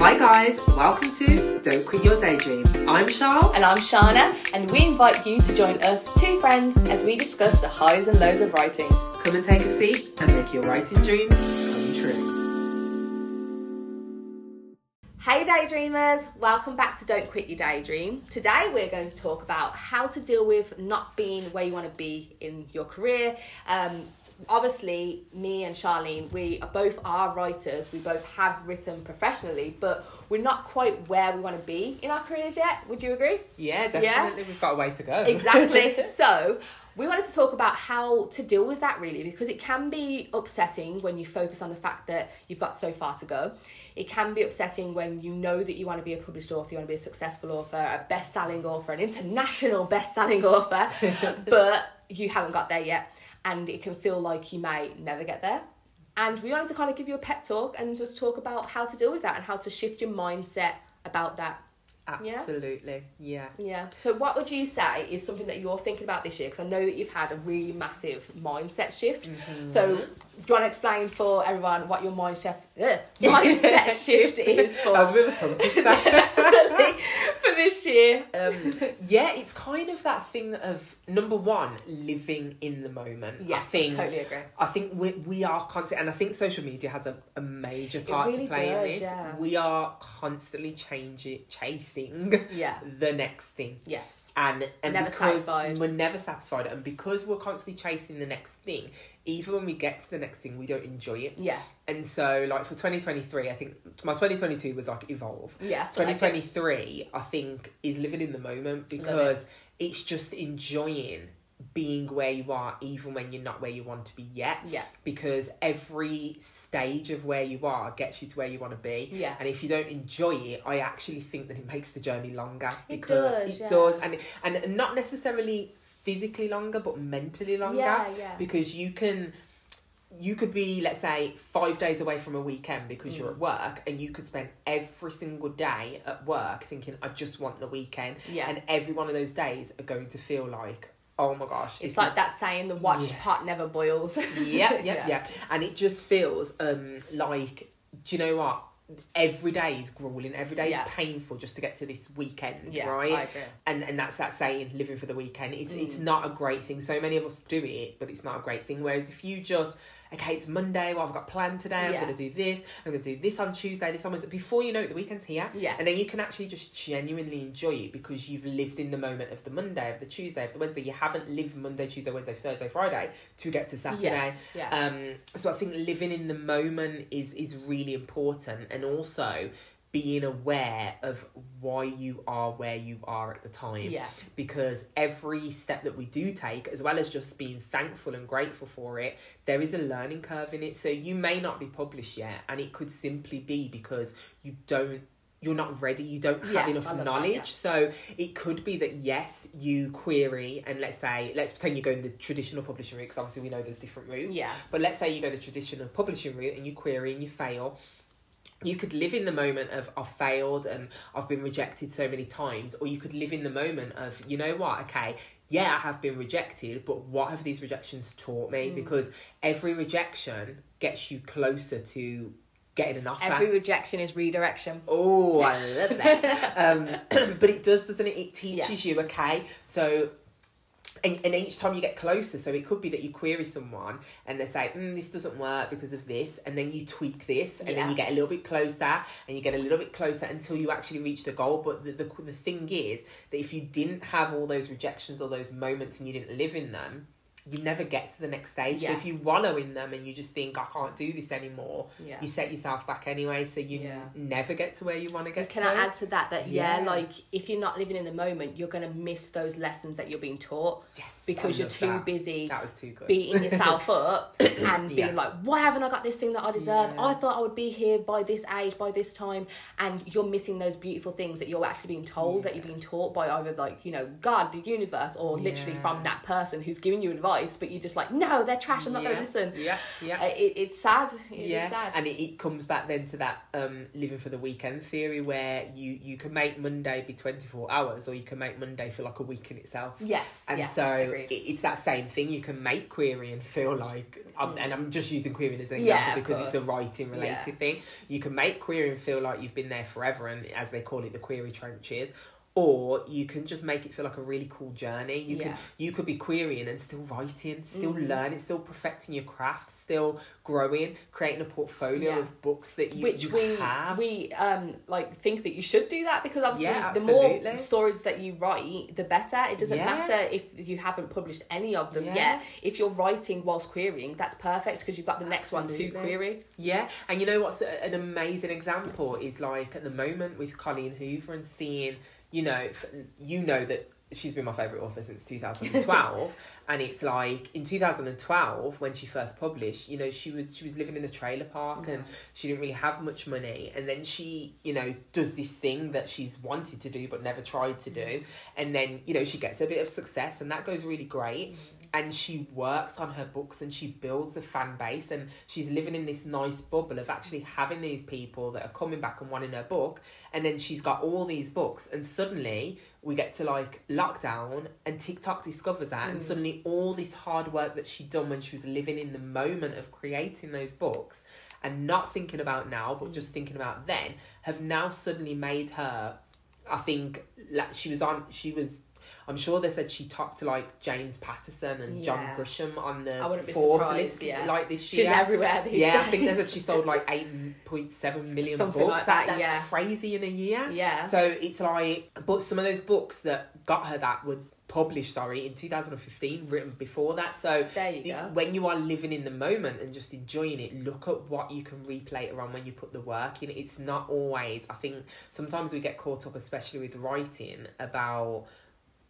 Hi guys, welcome to Don't Quit Your Daydream. I'm Charlene. And I'm Shana, and we invite you to join us, two friends, as we discuss the highs and lows of writing. Come and take a seat and make your writing dreams come true. Hey daydreamers, welcome back to Don't Quit Your Daydream. Today we're going to talk about how to deal with not being where you want to be in your career. Um, obviously, me and Charlene, we are both are writers. We both have written professionally, but we're not quite where we want to be in our careers yet. Would you agree? Yeah, definitely. We've got a way to go. Exactly. so, we wanted to talk about how to deal with that really because it can be upsetting when you focus on the fact that you've got so far to go. It can be upsetting when you know that you want to be a published author, you want to be a successful author, a best selling author, an international best selling author, but you haven't got there yet. And it can feel like you may never get there. And we wanted to kind of give you a pep talk and just talk about how to deal with that and how to shift your mindset about that. Absolutely. Yeah. Yeah. So, what would you say is something that you're thinking about this year? Because I know that you've had a really massive mindset shift. So, do you want to explain for everyone what your mindset ugh, mindset shift is for? That was a bit of a tongue. For this year. um, yeah, it's kind of that thing of number one, living in the moment. I Yes, think totally agree. I think we, we are constant, and I think social media has a, a major part really to play does, in this. yeah. We are constantly changing, chasing Yeah. the next thing, Yes. and and Never because satisfied. we're never satisfied, and because we're constantly chasing the next thing, even when we get to the next thing, we don't enjoy it. Yeah. And so, like for twenty twenty three, I think my twenty twenty two was like evolve. Yes. I like it. 2023 I think is living in the moment because it's just enjoying being where you are even when you're not where you want to be yet Yeah. because every stage of where you are gets you to where you want to be Yes. and if you don't enjoy it I actually think that it makes the journey longer It because does, it yeah. does and and not necessarily physically longer but mentally longer Yeah, yeah. because you can you could be let's say five days away from a weekend because Mm. you're at work and you could spend every single day at work thinking i just want the weekend Yeah. and every one of those days are going to feel like oh my gosh It's like that saying, the watch Yeah. pot never boils. yeah, yeah, yeah, And it just feels um like, do you know what? Every day is grueling. Every day Yeah. is painful just to get to this weekend, Yeah, right? And and that's that saying, living for the weekend. It's Mm. it's not a great thing. So many of us do it, but it's not a great thing. Whereas if you just okay, it's Monday. Well, I've got planned today. I'm Yeah. going to do this. I'm going to do this on Tuesday. This on Wednesday. Before you know it, the weekend's here. Yeah. And then you can actually just genuinely enjoy it because you've lived in the moment of the Monday, of the Tuesday, of the Wednesday. You haven't lived Monday, Tuesday, Wednesday, Thursday, Friday to get to Saturday. Yes. Yeah. Um, so I think living in the moment is is really important, and also being aware of why you are where you are at the time. Yeah. Because every step that we do take, as well as just being thankful and grateful for it, there is a learning curve in it. So you may not be published yet, and it could simply be because you don't. You're not ready. You don't have Yes, enough love that, knowledge. yeah. So it could be that yes, you query, and let's say, let's pretend you go in the traditional publishing route, because obviously we know there's different routes. Yeah. But let's say you go the traditional publishing route and you query and you fail. You could live in the moment of I've failed and I've been rejected so many times, or you could live in the moment of you know what, okay, yeah, I have been rejected, but what have these rejections taught Mm. me? Because every rejection gets you closer to getting an offer. Every rejection is redirection. Oh, I love that. um, but it does, doesn't it? It teaches Yes. you, okay? So, and, and each time you get closer, so it could be that you query someone and they say, mm, this doesn't work because of this, and then you tweak this, and then you get a little bit closer, and you get a little bit closer until you actually reach the goal. But the, the, the thing is that if you didn't have all those rejections or those moments and you didn't live in them, you never get to the next stage. So if you wallow in them and you just think, I can't do this anymore, Yeah. you set yourself back anyway, so you Yeah. n- never get to where you want to get Can to. I add to that that yeah, Yeah. like if you're not living in the moment, you're gonna miss those lessons that you're being taught Yes, because you're too that. busy That was too good. beating yourself up and being Yeah. like, why haven't I got this thing that I deserve? Yeah. I thought I would be here by this age, by this time, and you're missing those beautiful things that you're actually being told that you're being taught by either like you know God, the universe, or literally Yeah. from that person who's giving you advice advice, but you're just like, no, they're trash. I'm not yeah. going to listen. Yeah, yeah. Uh, It, it's sad. It yeah, sad. and it, it comes back then to that um, living for the weekend theory, where you you can make Monday be twenty four hours, or you can make Monday feel like a week in itself. yes. And yeah, so it, it's that same thing. You can make querying feel like, um, and I'm just using querying as an example of because it's a writing related Yeah. thing. You can make querying feel like you've been there forever, and as they call it, the query trenches. Or you can just make it feel like a really cool journey. You can you could be querying and still writing, still Mhm. learning, still perfecting your craft, still growing, creating a portfolio Yeah. of books that you, which you we have. we um like think that you should do that because obviously Yeah, the more stories that you write the better it doesn't Yeah. matter if you haven't published any of them Yeah. yet if you're writing whilst querying that's perfect because you've got the next one to query Yeah, and you know what's a- an amazing example is like at the moment with Colleen Hoover and seeing, you know, you know that she's been my favourite author since 2012 and it's like in 2012 when she first published you know she was she was living in a trailer park and she didn't really have much money and then she you know does this thing that she's wanted to do but never tried to do mm. and then you know she gets a bit of success and that goes really great mm. And she works on her books and she builds a fan base and she's living in this nice bubble of actually having these people that are coming back and wanting her book and then she's got all these books and suddenly we get to like lockdown and TikTok discovers that and Mm. suddenly all this hard work that she'd done when she was living in the moment of creating those books and not thinking about now but just thinking about then have now suddenly made her I think like she was on she was I'm sure they said she talked to like James Patterson and John Grisham on the I wouldn't be Forbes list yeah. like this year. she's everywhere these yeah, days I think they said she sold like eight point seven million Something books. like that, that's yeah. crazy in a year. yeah So it's like, but some of those books that got her that were published, sorry, in 2015, written before that. So there you go when you are living in the moment and just enjoying it, look at what you can replay later on when you put the work in. It's not always, I think sometimes we get caught up, especially with writing, about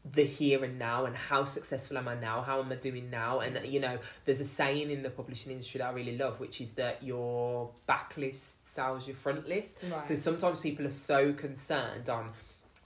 the here and now and how successful am I now? How am I doing now? And you know, there's a saying in the publishing industry that I really love, which is that your backlist sells your front list. right. So sometimes people are so concerned on,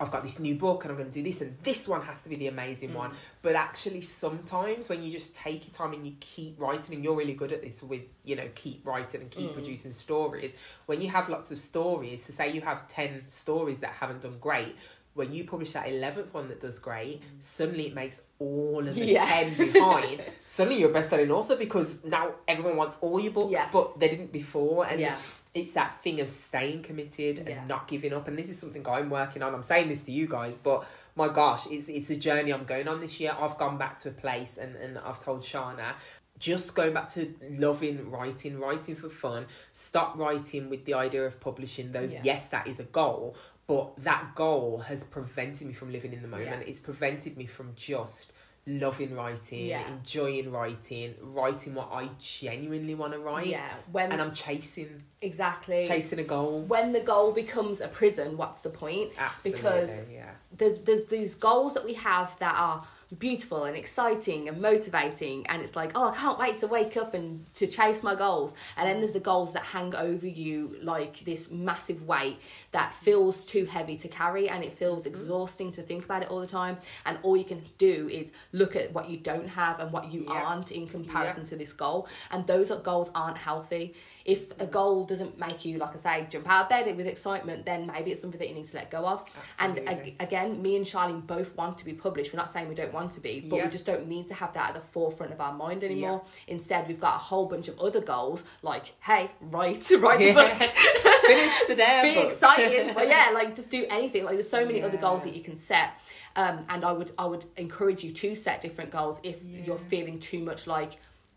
I've got this new book and I'm going to do this, and this one has to be the amazing Mm. one. But actually, sometimes when you just take your time and you keep writing, and you're really good at this with, you know, keep writing and keep Mm. producing stories, when you have lots of stories, so say you have 10 stories that haven't done great. When you publish that eleventh one that does great, mm. suddenly it makes all of the Yeah. ten behind. suddenly you're a best-selling author because now everyone wants all your books, Yes. but they didn't before. And yeah it's that thing of staying committed and Yeah. not giving up and this is something i'm working on i'm saying this to you guys but my gosh it's it's a journey i'm going on this year i've gone back to a place and, and i've told shana just going back to loving writing writing for fun stop writing with the idea of publishing though Yeah. yes that is a goal but that goal has prevented me from living in the moment. Yeah. it's prevented me from just loving writing Yeah. enjoying writing writing what i genuinely want to write. Yeah when and i'm chasing exactly. chasing a goal. When the goal becomes a prison what's the point? Absolutely, Because yeah, there's there's these goals that we have that are beautiful and exciting and motivating. And it's like oh i can't wait to wake up and to chase my goals. And then there's the goals that hang over you like this massive weight that feels too heavy to carry and it feels mm-hmm. exhausting to think about it all the time. And all you can do is look at what you don't have and what you Yeah. aren't in comparison to this goal. And those are, goals aren't healthy if a goal doesn't make you like i say jump out of bed with excitement then maybe it's something that you need to let go of and ag- again, me and Charlene both want to be published. We're not saying we don't want to be, but Yeah. we just don't need to have that at the forefront of our mind anymore. Instead, we've got a whole bunch of other goals, like, hey, write, write the book, finish the damn be book. excited. But yeah, like just do anything. Like there's so many other goals that you can set. Um, and I would I would encourage you to set different goals if Yeah. you're feeling too much like,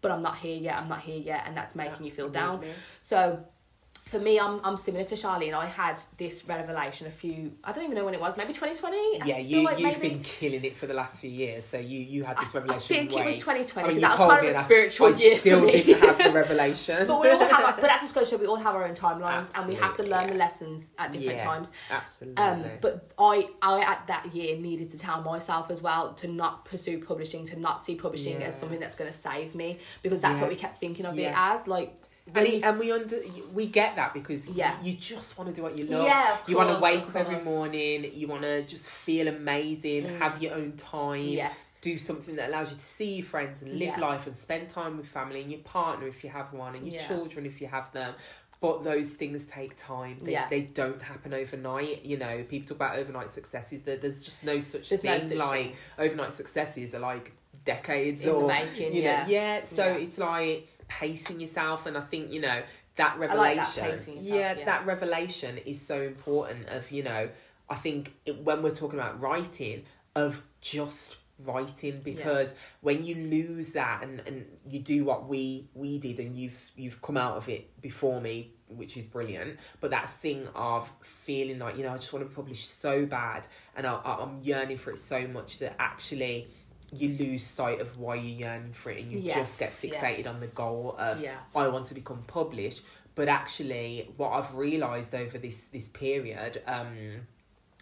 but I'm not here yet. I'm not here yet, and that's making you feel down. So for me, I'm I'm similar to Charlene. I had this revelation a few. I don't even know when it was. Maybe 2020. Yeah, you like you've maybe. been killing it for the last few years, so you you had this I, I revelation. think it was 2020. I mean, that was kind me of a spiritual I year still for me. didn't have the revelation. but we all have, our, but that just goes to show we all have our own timelines, and we have to Absolutely, learn the lessons at different Yeah. times. Absolutely. Um, but I, I at that year needed to tell myself as well to not pursue publishing, to not see publishing Yeah. as something that's going to save me, because that's Yeah. what we kept thinking of it as. Like and, it, and we under we get that because Yeah. you, you just want to do what you love. Yeah, you want to wake up every morning. You want to just feel amazing. Mm. Have your own time. yes, Do something that allows you to see your friends and live Yeah. life and spend time with family and your partner if you have one and your Yeah. children if you have them. But those things take time. They, Yeah. they don't happen overnight. You know, people talk about overnight successes. There, there's just no such there's thing. no such like thing overnight successes are like decades in the or making. you know, yeah, yeah. So it's like pacing yourself, and I think you know that like revelation. that, yourself, yeah, yeah. that revelation is so important. Of you know, I think it, when we're talking about writing, of just writing because when you lose that and, and you do what we we did and you've you've come out of it before me which is brilliant but that thing of feeling like you know i just want to publish so bad and I- i'm yearning for it so much that actually you lose sight of why you're yearning for it and you just get Yes, yeah. fixated on the goal of yeah, I want to become published. But actually, what I've realised over this this period, um,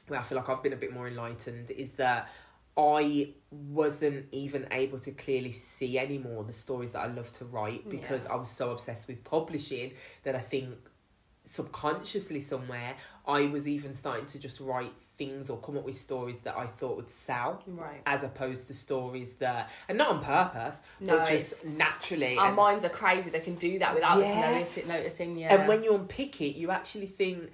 where I feel like I've been a bit more enlightened, is that I wasn't even able to clearly see anymore the stories that I love to write because I was so obsessed with publishing that I think subconsciously somewhere I was even starting to just write things or come up with stories that I thought would sell right. as opposed to stories that and not on purpose No, but just naturally Our and- minds are crazy. They can do that without us noticing. Noticing, yeah. And when you unpick it, you actually think,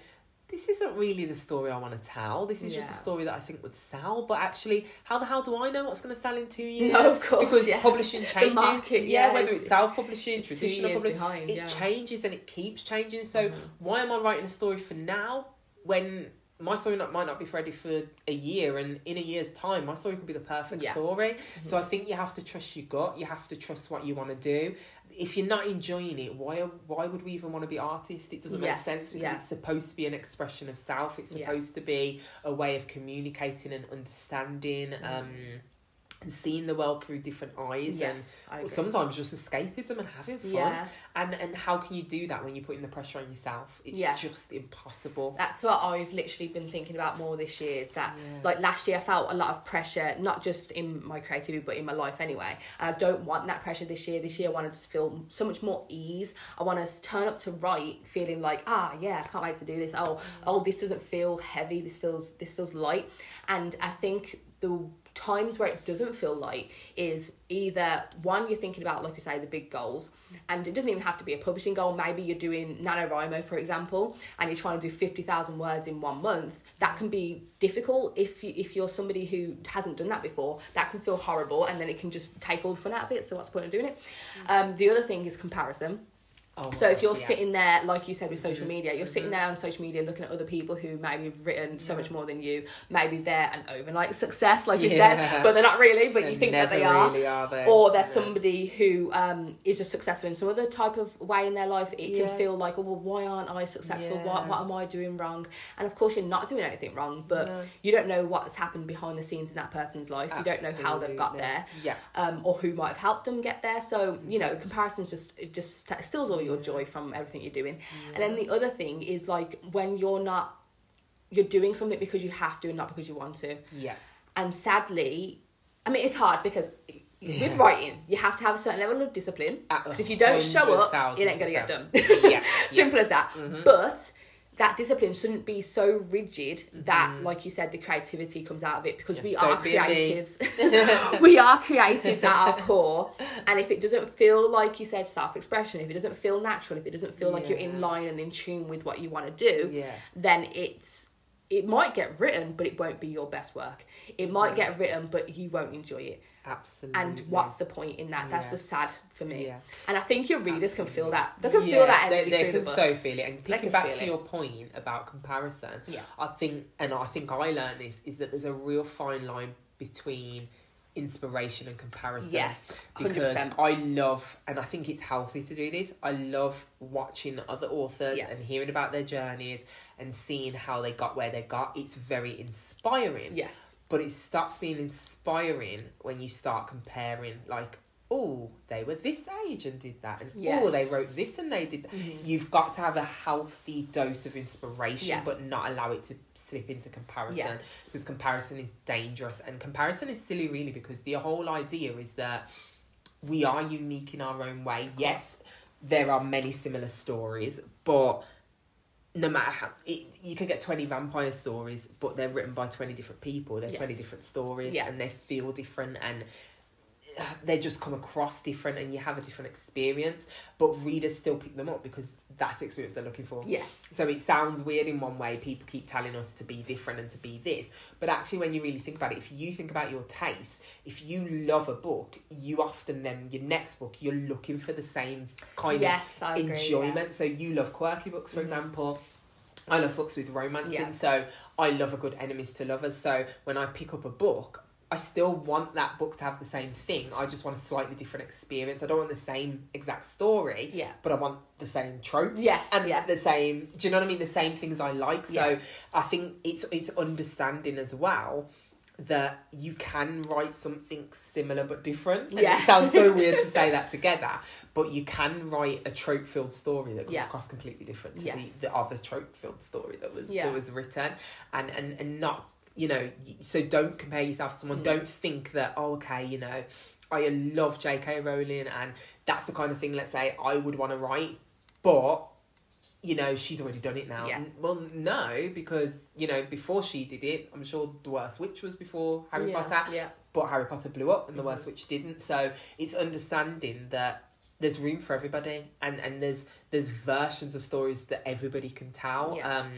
this isn't really the story I want to tell. This is just a story that I think would sell. But actually, how the hell do I know what's going to sell in two years? No, of course, Because yeah. publishing changes. market, yeah, yeah, whether it's- it's self publishing, traditional publishing, behind. it yeah. changes and it keeps changing. So, mm-hmm. why am I writing a story for now when my story not, might not be ready for a year and in a year's time my story could be the perfect Yeah. story so i think you have to trust your gut you have to trust what you want to do if you're not enjoying it why why would we even want to be artists it doesn't Yes, make sense because yeah. it's supposed to be an expression of self it's Yeah. supposed to be a way of communicating and understanding Mm. um and seeing the world through different eyes Yes, and sometimes just escapism and having fun Yeah, and and how can you do that when you're putting the pressure on yourself it's Yeah. just impossible that's what I've literally been thinking about more this year. Is that Yeah. like last year I felt a lot of pressure, not just in my creativity but in my life anyway. And I don't want that pressure this year. This year I want to just feel so much more ease. I want to turn up to write feeling like ah yeah I can't wait to do this. Oh oh this doesn't feel heavy. This feels this feels light. And I think the times where it doesn't feel light is either one you're thinking about like you say the big goals and it doesn't even have to be a publishing goal. Maybe you're doing NaNoWriMo for example and you're trying to do 50,000 words in one month. That can be difficult if you, if you're somebody who hasn't done that before. That can feel horrible and then it can just take all the fun out of it. So what's the point of doing it? Um, the other thing is comparison oh so if you're yeah. Mm-hmm. sitting there, like you said with social media, you're sitting there on social media looking at other people who maybe have written so much more than you. Maybe they're an overnight success, like you Yeah. said, but they're not really. But They you think that they are. really are they? Or they're somebody who um, is just successful in some other type of way in their life. It Yeah. can feel like, oh, well, why aren't I successful? What, Yeah. what am I doing wrong? And of course, you're not doing anything wrong, but No. you don't know what's happened behind the scenes in that person's life. You don't know how they've got there yeah um, or who might have helped them get there. So you know, comparisons just it just st- steals all your joy from everything you're doing. And then the other thing is like when you're not you're doing something because you have to and not because you want to. yeah And sadly, I mean, it's hard because Yeah. with writing, you have to have a certain level of discipline. Because if you don't show up, 100,000%. it ain't gonna get done. yeah Simple as that. Mhm. But that discipline shouldn't be so rigid that, Mhm. like you said, the creativity comes out of it because Yeah, we are be creatives. we are creatives at our core. And if it doesn't feel like you said self expression, if it doesn't feel natural, if it doesn't feel like you're in line and in tune with what you want to do, yeah then it's it might get written, but it won't be your best work. It might get written, but you won't enjoy it. Absolutely And what's the point in that? That's Yeah. just sad for me. yeah And I think your readers can feel that. They can Yeah, feel that they, energy they through can the so feel it and They thinking back to it. your point about comparison Yeah. i think and i think i learned this is that there's a real fine line between inspiration and comparison Yes, because 100%. I love, and I think it's healthy to do this. I love watching other authors Yeah. and hearing about their journeys and seeing how they got where they got. It's very inspiring, Yes. But it stops being inspiring when you start comparing, like, oh, they were this age and did that, and Yes. oh, they wrote this and they did that. Mm-hmm. You've got to have a healthy dose of inspiration, Yeah. but not allow it to slip into comparison Yes. because comparison is dangerous and comparison is silly really because the whole idea is that we are unique in our own way yes there are many similar stories, but no matter how it, you can get 20 vampire stories but they're written by 20 different people there's 20 Yes. different stories Yeah. and they feel different and they just come across different and you have a different experience but readers still pick them up because that's the experience they're looking for Yes. so it sounds weird in one way people keep telling us to be different and to be this but actually when you really think about it if you think about your taste if you love a book you often then your next book you're looking for the same kind Yes, I of agree. enjoyment so you love quirky books for Mhm. example I love books with romance Yeah. in, so I love a good enemies to lovers. So when I pick up a book, I still want that book to have the same thing. I just want a slightly different experience. I don't want the same exact story, Yeah. but I want the same tropes. Yes, and yeah. the same. Do you know what I mean? The same things I like. So Yeah. I think it's it's understanding as well that you can write something similar but different. And Yeah. It sounds so weird to say that together, but you can write a trope filled story that comes Yeah. across completely different to Yes. the, the other trope filled story that was Yeah. that was written. And, and and not you know, so don't compare yourself to someone. Mm. Don't think that, oh, okay, you know, I love J.K. Rowling and that's the kind of thing, let's say, I would want to write, but you know, she's already done it now. Yeah. Well, no, because, you know, before she did it, I'm sure The Worst Witch was before Harry yeah. Potter, Yeah. but Harry Potter blew up and The Mhm. Worst Witch didn't. So it's understanding that there's room for everybody and, and there's there's versions of stories that everybody can tell. Yeah. Um,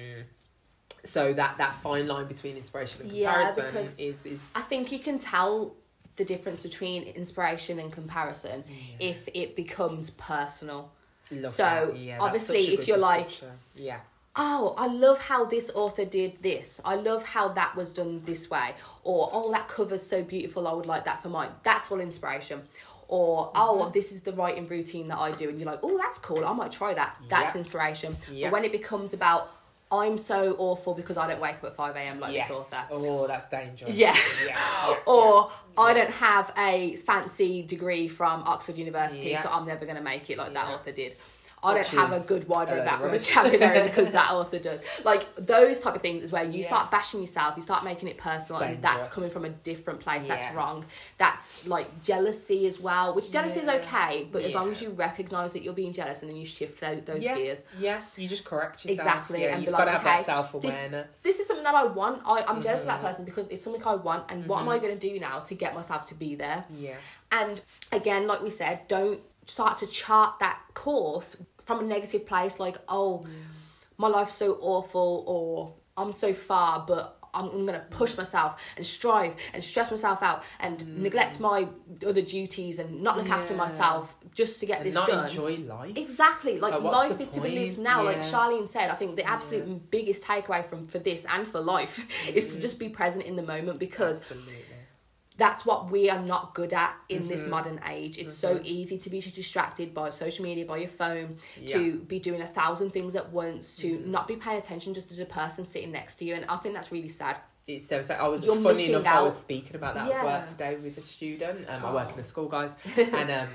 so that, that fine line between inspiration and comparison because is, is I think you can tell the difference between inspiration and comparison yeah. if it becomes personal. Love so. Yeah, obviously, if you're like- yeah Oh, I love how this author did this. I love how that was done this way. Or, oh, that cover's so beautiful, I would like that for mine. That's all inspiration. Or, oh, Mm-hmm. this is the writing routine that I do. And you're like, oh, that's cool. I might try that. That's Yeah. inspiration. Yeah. But when it becomes about, I'm so awful because I don't wake up at 5 a.m. like yes. this author. oh that's dangerous Yeah. yeah, yeah, Or I don't have a fancy degree from Oxford University, Yeah. so I'm never going to make it like that author did. I don't have a good wider a load of vocabulary because that author does. Like those type of things is where you Yeah. start bashing yourself, you start making it personal, and that's coming from a different place. That's wrong. That's like jealousy as well, which jealousy Yeah. is okay, but as long as you recognise that you're being jealous and then you shift those, those yeah. gears. yeah you just correct yourself Exactly, yeah, and you've got like, to have okay, that self-awareness This is something that I want. I, I'm jealous of that Mhm. person because it's something I want, and what am Mhm. I going to do now to get myself to be there? yeah And again, like we said, don't start to chart that course from a negative place like, oh, my life's so awful, or I'm so far, but I'm, I'm going to push myself and strive and stress myself out and neglect my other duties and not look after myself just to get and this not done. enjoy life Exactly. Like, Like, life is to be lived point? now. Like Charlene said, I think the absolute biggest takeaway from for this and for life is to Mm. just be present in the moment because Absolutely. That's what we are not good at in this Mhm. modern age. It's so Mhm. easy to be distracted by social media, by your phone, yeah. to be doing a thousand things at once, to Mhm. not be paying attention just to the person sitting next to you. And I think that's really sad. it's devastating. I was You're funny enough. I was speaking about that Yeah. at work today with a student. Um, I work in a school, guys, and um,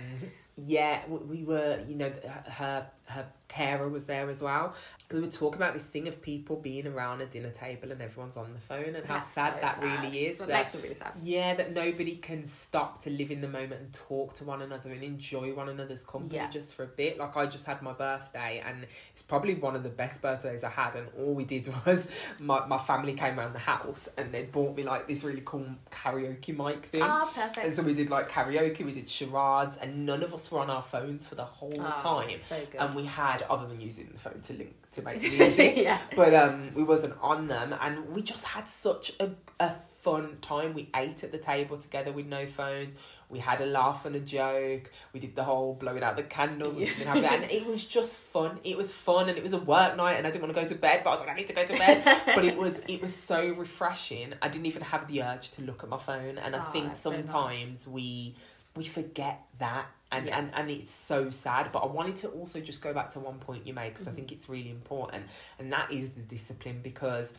yeah, we were. You know, her her carer was there as well. We were talking about this thing of people being around a dinner table and everyone's on the phone, and how That's sad so that sad. really is. That that makes me really sad. Yeah, that nobody can stop to live in the moment and talk to one another and enjoy one another's company Yeah. just for a bit. Like I just had my birthday and it's probably one of the best birthdays I had and all we did was my, my family came around the house and they bought me like this really cool karaoke mic thing. Ah, and perfect. so we did like karaoke, we did charades and none of us were on our phones for the whole Ah, time. So good. And we had other than using the phone to link to make the music yeah. but um, we wasn't on them, and we just had such a, a fun time. We ate at the table together with no phones. We had a laugh and a joke. We did the whole blowing out the candles and, and it was just fun. It was fun, and it was a work night, and I didn't want to go to bed, but I was like, I need to go to bed. but it was it was so refreshing. I didn't even have the urge to look at my phone, and I Ah, think that's so nice. sometimes we we forget that and, Yeah. and and it's so sad but i wanted to also just go back to one point you made because Mhm. i think it's really important and that is the discipline because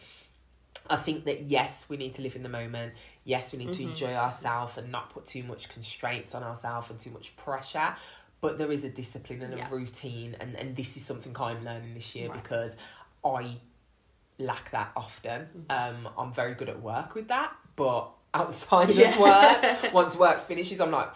i think that yes we need to live in the moment yes we need to Mhm. enjoy ourselves and not put too much constraints on ourselves and too much pressure but there is a discipline and a routine and and this is something i'm learning this year Right. because i lack that often Mhm. um i'm very good at work with that but outside Yeah. of work once work finishes, I'm like,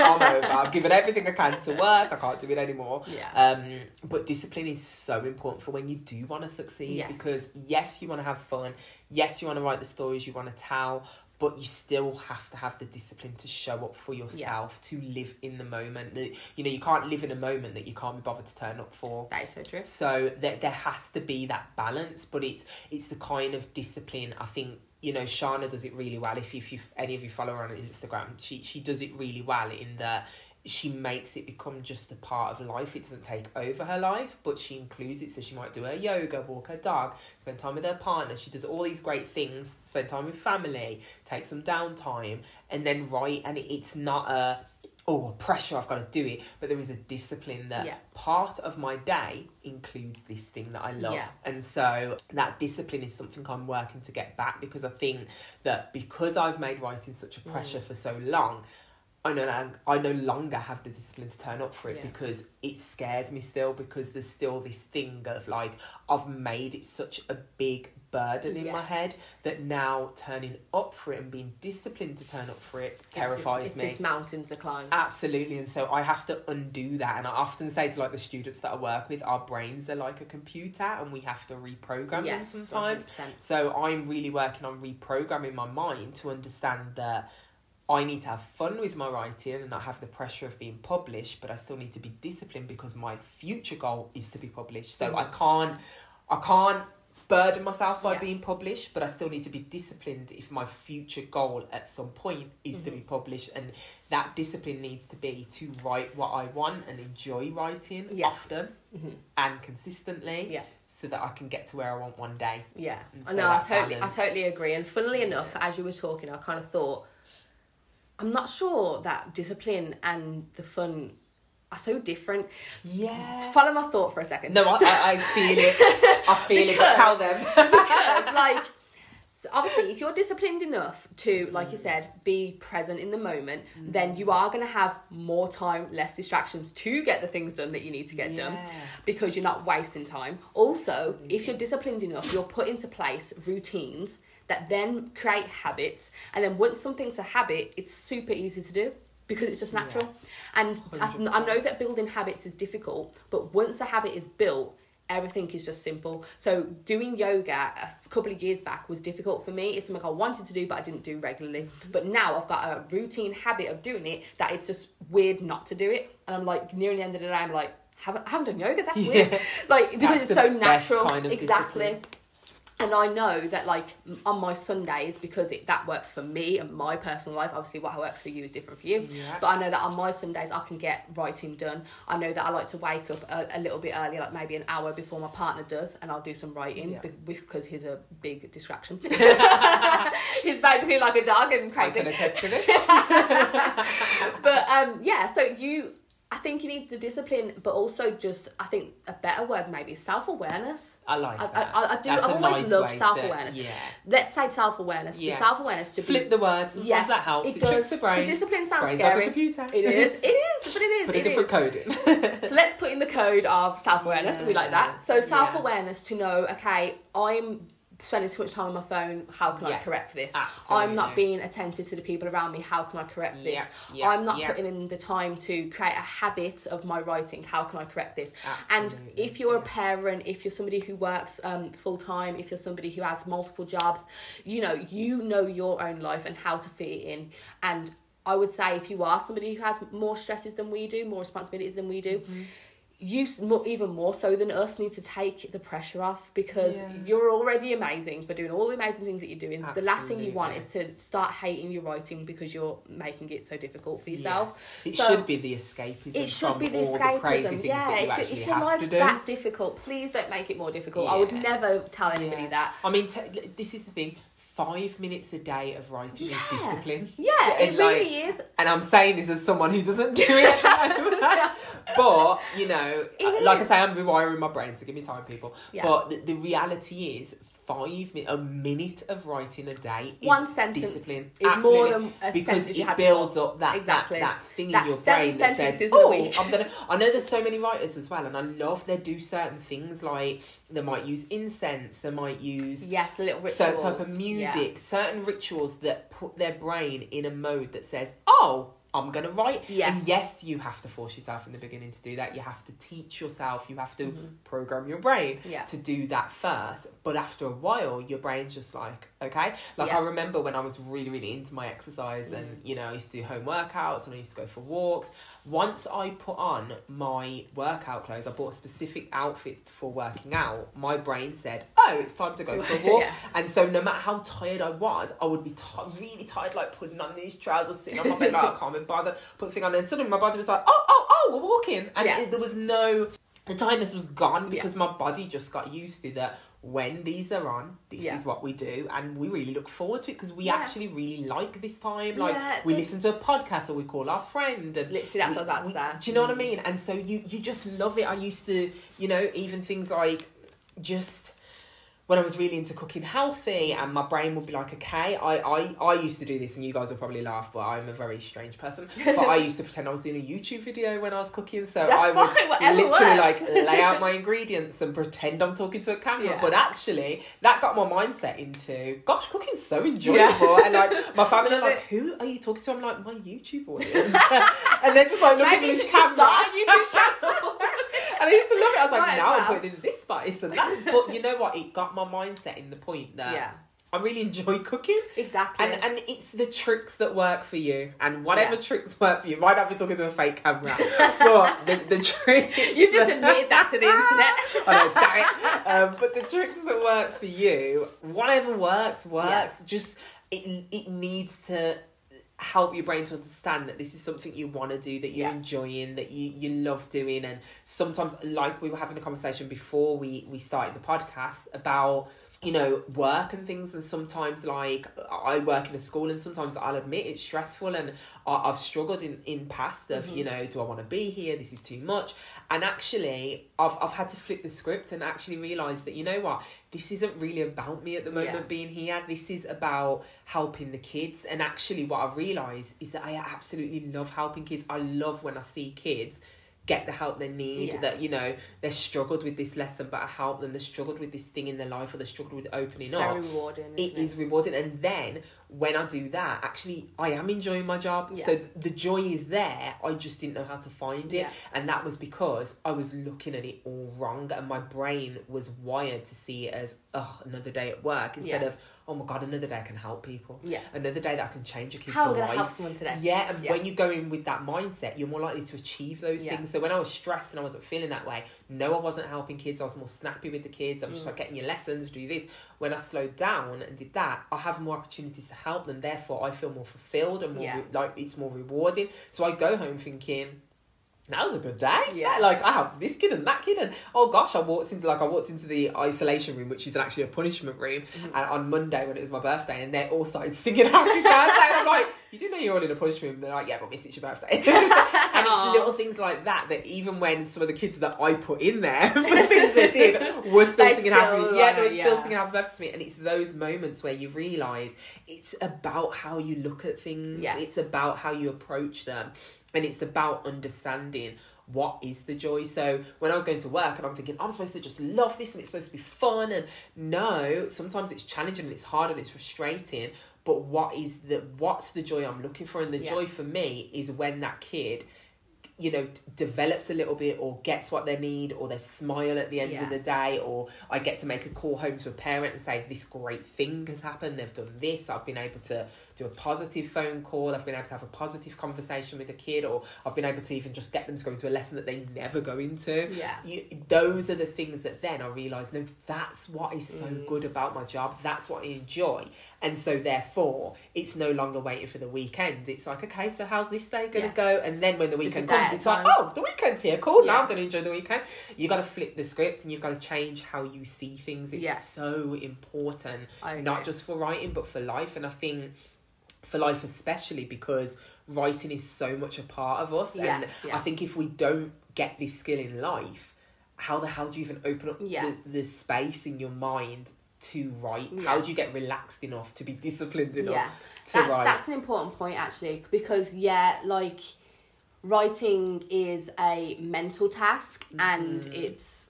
I'm over. I've given everything I can to work. I can't do it anymore. Yeah. Um, but discipline is so important for when you do want to succeed Yes. because yes, you want to have fun. Yes, you want to write the stories you want to tell, but you still have to have the discipline to show up for yourself, to live in the moment. That you know, you can't live in a moment that you can't be bothered to turn up for. That is so true. So there, there has to be that balance, but it's it's the kind of discipline I think you know Shana does it really well. If you, if you any of you follow her on Instagram, she she does it really well in that she makes it become just a part of life. It doesn't take over her life, but she includes it. So she might do her yoga, walk her dog, spend time with her partner. She does all these great things. Spend time with family, take some downtime, and then write. And it's not a oh pressure. I've got to do it, but there is a discipline that Yeah. part of my day includes this thing that I love. Yeah. And so that discipline is something I'm working to get back because I think that because I've made writing such a pressure Mm. for so long, I no I no longer have the discipline to turn up for it Yeah. because it scares me still because there's still this thing of like I've made it such a big burden in my head that now turning up for it and being disciplined to turn up for it It's this- terrifies it's me. this mountain to climb. Absolutely, and so I have to undo that. And I often say to like the students that I work with, our brains are like a computer, and we have to reprogram yes, them sometimes. 100%. So I'm really working on reprogramming my mind to understand that I need to have fun with my writing and not have the pressure of being published, but I still need to be disciplined because my future goal is to be published. So Mm. I can't, I can't burden myself by Yeah. being published, but I still need to be disciplined if my future goal at some point is to be Mhm. published, and that discipline needs to be to write what I want and enjoy writing Yeah. often Mhm. and consistently, Yeah. so that I can get to where I want one day. Yeah, And I so know. I totally, balance. I totally agree. And funnily enough, as you were talking, I kind of thought, I'm not sure that discipline and the fun are so different. Yeah. Follow my thought for a second. No, I, I, I feel it. I feel it, but tell them. because like so obviously if you're disciplined enough to mm. like you said be present in the moment mm. then you are going to have more time less distractions to get the things done that you need to get done because you're not wasting time also if you're disciplined enough you'll put into place routines that then create habits and then once something's a habit it's super easy to do because it's just natural and I, I know that building habits is difficult but once the habit is built everything is just simple. So doing yoga a couple of years back was difficult for me. It's something I wanted to do, but I didn't do regularly. But now I've got a routine habit of doing it that it's just weird not to do it. And I'm like nearing the end of the day, I'm like, haven't, I haven't done yoga. That's weird. Yeah. Like because That's it's so natural. kind of exactly. discipline. And I know that, like, on my Sundays, because it, that works for me and my personal life, obviously, what works for you is different for you. Yeah. But I know that on my Sundays, I can get writing done. I know that I like to wake up a, a little bit early, like maybe an hour before my partner does, and I'll do some writing Yeah. be- because he's a big distraction. he's basically like a dog and crazy. I can attest to it. but um, yeah, so you, I think you need the discipline, but also just, I think a better word maybe self awareness. I like I- that. I- I do- That's I've a always nice loved self-awareness. Yeah. Let's say self awareness. The Yeah. self awareness to Flip be. the word. Sometimes yes, that helps. it, It, does. the brain. Discipline sounds Brain's scary. like a computer. It is. It is. But it is. Put a it different is. code in. So let's put in the code of self awareness. We like that. So self awareness to know, okay, I'm spending too much time on my phone. How can I correct this? absolutely. I'm not being attentive to the people around me. How can I correct this? Yeah, yeah, I'm not yeah. putting in the time to create a habit of my writing. How can I correct this? And if you're a parent, if you're somebody who works um, full time, if you're somebody who has multiple jobs, you know, you know your own life and how to fit it in. And I would say if you are somebody who has more stresses than we do, more responsibilities than we do, Mm-hmm. You even more so than us need to take the pressure off because Yeah. you're already amazing for doing all the amazing things that you're doing. The last thing you want is to start hating your writing because you're making it so difficult for yourself. It So- should be the escapism. It should be the all the yeah, if, if your life's that difficult, please don't make it more difficult. I would never tell anybody Yeah. that. I mean, t- this is the thing. Five minutes a day of writing Yeah. is discipline. Yeah, And, it like, really is. And I'm saying this as someone who doesn't do it at the moment. But, you know, It uh, like. I say, I'm rewiring my brain, so give me time, people. Yeah. But the, the reality is, five minutes, a minute of writing a day is One sentence discipline. is more than a because sentence you it had builds before. up that, Exactly. that that thing That's in your brain that says, sentences in a "Oh. I'm gonna." I know there's so many writers as well, and I love they do certain things like they might use incense, they might use Yes, little rituals. certain type of Yeah. music, certain rituals that put their brain in a mode that says, "Oh, I'm gonna write. Yes. And yes, you have to force yourself in the beginning to do that. You have to teach yourself. You have to Mm-hmm. program your brain Yeah. to do that first. But after a while, your brain's just like, okay. Like Yeah. I remember when I was really, really into my exercise, and Mm. you know, I used to do home workouts and I used to go for walks. Once I put on my workout clothes, I bought a specific outfit for working out. My brain said, "Oh, it's time to go for a walk." Yeah. And so, no matter how tired I was, I would be t- really tired, like putting on these trousers, sitting on my bed, like I can't be bothered, put the thing on. And suddenly, my body was like, "Oh, oh, oh, we're walking," and Yeah. it, there was no the tiredness was gone Yeah. because my body just got used to that. When these are on, this Yeah. is what we do, and we really look forward to it because we Yeah. actually really like this time. Like Yeah, we listen to a podcast or we call our friend, and Literally, that's we- what I was about to we- say. Do you know what I Mm. mean? And so you you just love it. I used to, you know, even things like just when I was really into cooking healthy and my brain would be like, okay, I, I, I used to do this and you guys will probably laugh, but I'm a very strange person. But I used to pretend I was doing a YouTube video when I was cooking. So That's I would fine, literally works. like lay out my ingredients and pretend I'm talking to a camera. Yeah. But actually that got my mindset into, gosh, cooking's so enjoyable. And like my family are like, it. who are you talking to? I'm like, my YouTube audience. and they're just like looking for you this camera. I used to love it. I was like, Might as now I'm well. putting in this spice and that. But you know what? It got my mindset in the point that yeah, I really enjoy cooking. exactly. And and it's the tricks that work for you. And whatever Yeah. tricks work for you. Might not be talking to a fake camera. but the, the tricks. you just admitted that to the internet. I know, damn it. Um, but the tricks that work for you, whatever works, works. Just it it needs to help your brain to understand that this is something you want to do that you're Yeah. enjoying that you you love doing. And sometimes like we were having a conversation before we we started the podcast about you know work and things. And sometimes like i work in a school and sometimes i'll admit it's stressful and I, i've struggled in in past of mm-hmm. you know do i want to be here? This is too much. And actually i've, I've had to flip the script and actually realize that you know what this isn't really about me at the moment Yeah. being here. This is about helping the kids. And actually what i realized is that i absolutely love helping kids. I love when i see kids get the help they need Yes. that you know they struggled with this lesson but i help them they struggled with this thing in their life or they struggled with opening It's up rewarding. it isn't is rewarding and then when i do that actually i am enjoying my job Yeah. so the joy is there i just didn't know how to find it Yeah. and that was because i was looking at it all wrong and my brain was wired to see it as oh another day at work instead Yeah. of oh my god another day i can help people Yeah. another day that i can change a kid's How am I life going to help someone today? yeah, and Yeah. when you go in with that mindset, you're more likely to achieve those Yeah. things. So when I was stressed and I wasn't feeling that way, no, I wasn't helping kids. I was more snappy with the kids. I'm just Mm. like getting your lessons, do this. When I slowed down and did that, I have more opportunities to help them. Therefore, I feel more fulfilled and more re- like it's more rewarding. So I go home thinking. That was a good day. Yeah. Like I have this kid and that kid, and oh gosh, I walked into like I walked into the isolation room, which is actually a punishment room, Mm-hmm. and on Monday when it was my birthday, and they all started singing happy birthday. and I'm like, you do know you're all in a punishment room? They're like, yeah, but miss, it's your birthday. and Aw. it's little things like that that even when some of the kids that I put in there for the things they did were still They singing still happy. Yeah, they were still singing happy birthday to me, and it's those moments where you realise it's about how you look at things. Yes. It's about how you approach them, and it's about understanding what is the joy. So when I was going to work and I'm thinking I'm supposed to just love this and it's supposed to be fun, and no, sometimes it's challenging and it's hard and it's frustrating. But what is the what's the joy I'm looking for? And the Yeah. joy for me is when that kid you know develops a little bit or gets what they need or they smile at the end Yeah. of the day or i get to make a call home to a parent and say this great thing has happened they've done this i've been able to do a positive phone call i've been able to have a positive conversation with a kid or i've been able to even just get them to go into a lesson that they never go into. Yeah. you, those are the things that then i realize no that's what is so Mm. good about my job that's what i enjoy. And so therefore it's no longer waiting for the weekend. It's like okay so how's this day going to Yeah. go? And then when the weekend comes it's like oh the weekend's here cool now i'm going to enjoy the weekend. You've got to flip the script and you've got to change how you see things. It's Yes. so important not just for writing but for life. And i think for life especially because writing is so much a part of us and yeah. i think if we don't get this skill in life how the hell do you even open up Yeah. the, the space in your mind to write Yeah. how do you get relaxed enough to be disciplined enough Yeah. to that's write that's an important point actually because yeah like writing is a mental task and Mm-hmm. it's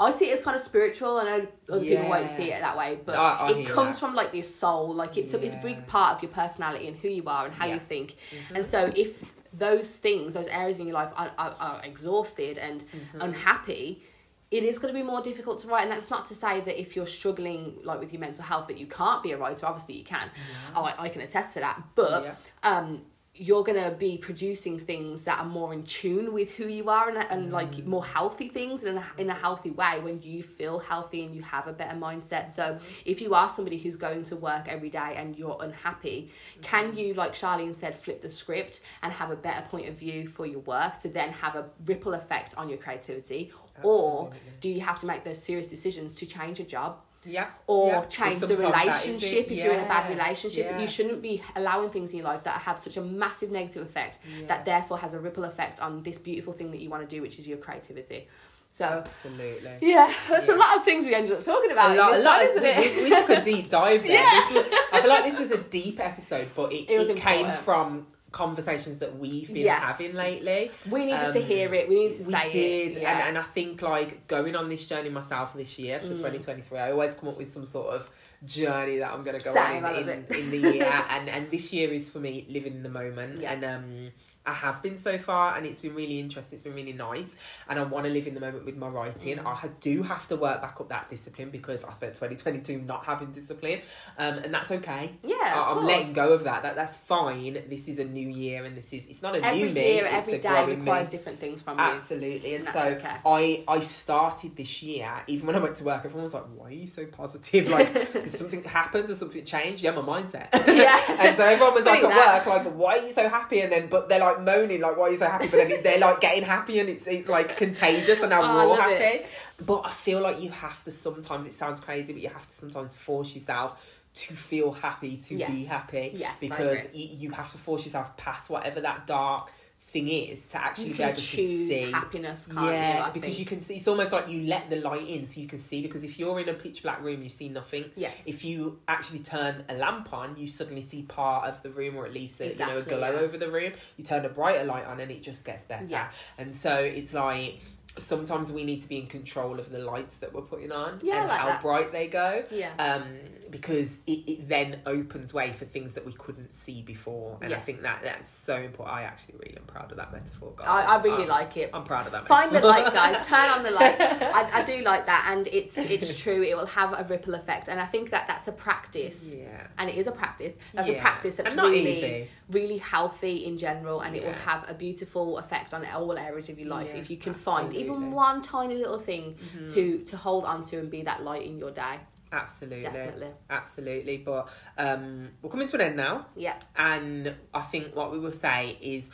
I see it as kind of spiritual. I know other people won't see it that way, but I- I it comes that. from like your soul. Like it's a, it's a big part of your personality and who you are and how Yeah. you think. Mm-hmm. And so if those things, those areas in your life are, are, are exhausted and Mm-hmm. unhappy, it is going to be more difficult to write. And that's not to say that if you're struggling like with your mental health that you can't be a writer. Obviously you can. Oh, I, I can attest to that. But Yeah. um, you're gonna be producing things that are more in tune with who you are and, and like mm. more healthy things in a, in a healthy way when you feel healthy and you have a better mindset. So if you are somebody who's going to work every day and you're unhappy, mm-hmm. can you, like Charlene said, flip the script and have a better point of view for your work to then have a ripple effect on your creativity? Or do you have to make those serious decisions to change a job Yeah. or yeah. change the Sometimes that is it. relationship if you're in a bad relationship. Yeah. You shouldn't be allowing things in your life that have such a massive negative effect that therefore has a ripple effect on this beautiful thing that you want to do, which is your creativity. So Absolutely. yeah, that's Yeah. a lot of things we ended up talking about. a lot, a lot of, isn't we, it? we, took a deep dive there. Yeah. This was, I feel like this was a deep episode, but it, It it came from conversations that we've been Yes. having lately. we needed to Um, hear it. We needed to we say did, it. Yeah. and, and I think like going on this journey myself this year Mm. for 2023, I always come up with some sort of journey that I'm going to go Same, on in, in, in the year, and and this year is for me living in the moment, Yeah. and um. I have been so far, and it's been really interesting. It's been really nice, and I want to live in the moment with my writing. Mm. I do have to work back up that discipline because I spent twenty twenty two not having discipline, um, and that's okay. yeah, I- I'm course. letting go of that. That that's fine. This is a new year, and this is it's not a Every new me. year, it's every day requires me. different things from you. Absolutely, and That's so okay. I I started this year. Even when I went to work, everyone was like, "Why are you so positive? Like, something happened or something changed?" Yeah, my mindset. Yeah. and so everyone was like at that. work, like, "Why are you so happy?" And then, but they're like moaning, like, "Why are you so happy?" But then they're like getting happy, and it's it's like contagious, and now Oh, we're all happy. it. But I feel like you have to sometimes. It sounds crazy, but you have to sometimes force yourself to feel happy, to be happy. Yes, because agree. y- you have to force yourself past whatever that dark thing is to actually be able to choose see. happiness, yeah, you? Because think. you can see. It's almost like you let the light in, so you can see. Because if you're in a pitch black room, you see nothing. Yes. If you actually turn a lamp on, you suddenly see part of the room, or at least a, you know a glow yeah. over the room. You turn a brighter light on, and it just gets better. Yeah. And so it's like sometimes we need to be in control of the lights that we're putting on Yeah, and like how that. bright they go Yeah. um, because it, it then opens way for things that we couldn't see before. And I think that that's so important. I actually really am proud of that metaphor, guys. I, I really Um, like it. I'm proud of that. Find the light, guys. Turn on the light. I, I do like that, and it's it's true. It will have a ripple effect, and I think that that's a practice, Yeah. and it is a practice. That's a practice that's really easy. really healthy in general, and it will have a beautiful effect on all areas of your life Yeah, if you can find even one tiny little thing Mhm. to to hold on to and be that light in your day. Absolutely. Definitely. Absolutely. But um, we're coming to an end now. Yeah. And I think what we will say is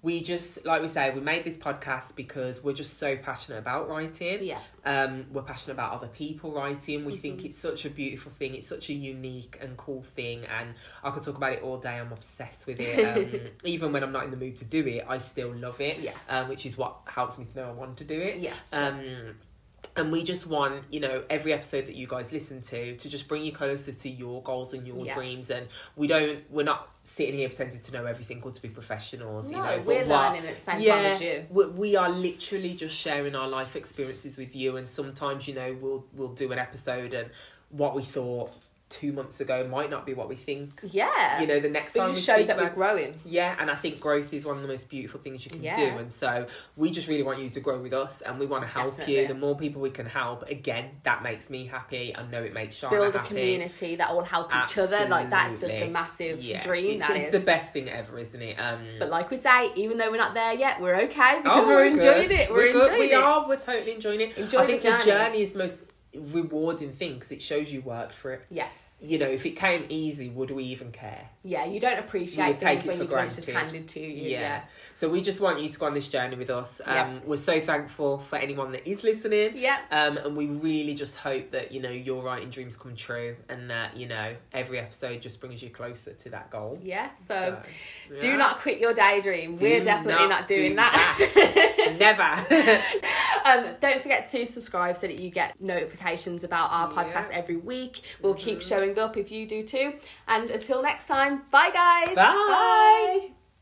we just, like we say, we made this podcast because we're just so passionate about writing. Yeah. Um, we're passionate about other people writing. We think Mhm. it's such a beautiful thing. It's such a unique and cool thing. And I could talk about it all day. I'm obsessed with it. Um, even when I'm not in the mood to do it, I still love it. Yes. Um, which is what helps me to know I want to do it. Yes. Um, and we just want, you know, every episode that you guys listen to to just bring you closer to your goals and your Yeah. dreams. And we don't, we're not sitting here pretending to know everything or to be professionals. no, you know, we're learning at the same time as you. we, we are literally just sharing our life experiences with you. And sometimes, you know, we'll we'll do an episode and what we thought two months ago might not be what we think. Yeah. You know, the next but time it we just shows that we're growing. yeah, and I think growth is one of the most beautiful things you can Yeah. do. And so we just really want you to grow with us and we want to help Definitely. you. The more people we can help, again, that makes me happy. I know it makes Shana Build a happy. community that all help each other. Like that's just a massive Yeah, dream. It's, that it's is. the best thing ever, isn't it? Um, But like we say, even though we're not there yet, we're okay because oh, we're enjoying good. it. We're, good. enjoying We it. are. We're totally enjoying it. Enjoy I the think journey. the journey is the most rewarding thing because it shows you worked for it. Yes. You know, if it came easy, would we even care? Yeah, you don't appreciate things it when, you, it's just granted. handed to you. Yeah. Yeah. So we just want you to go on this journey with us. Um, Yeah. We're so thankful for anyone that is listening. Yeah. Um, and we really just hope that you know your writing dreams come true, and that you know every episode just brings you closer to that goal. Yeah. So, So, do not quit your daydream. Do we're definitely not not, doing do that. never. um, don't forget to subscribe so that you get notifications about our Yeah. podcast every week. We'll keep Mhm. showing up if you do too. And until next time, bye guys. Bye.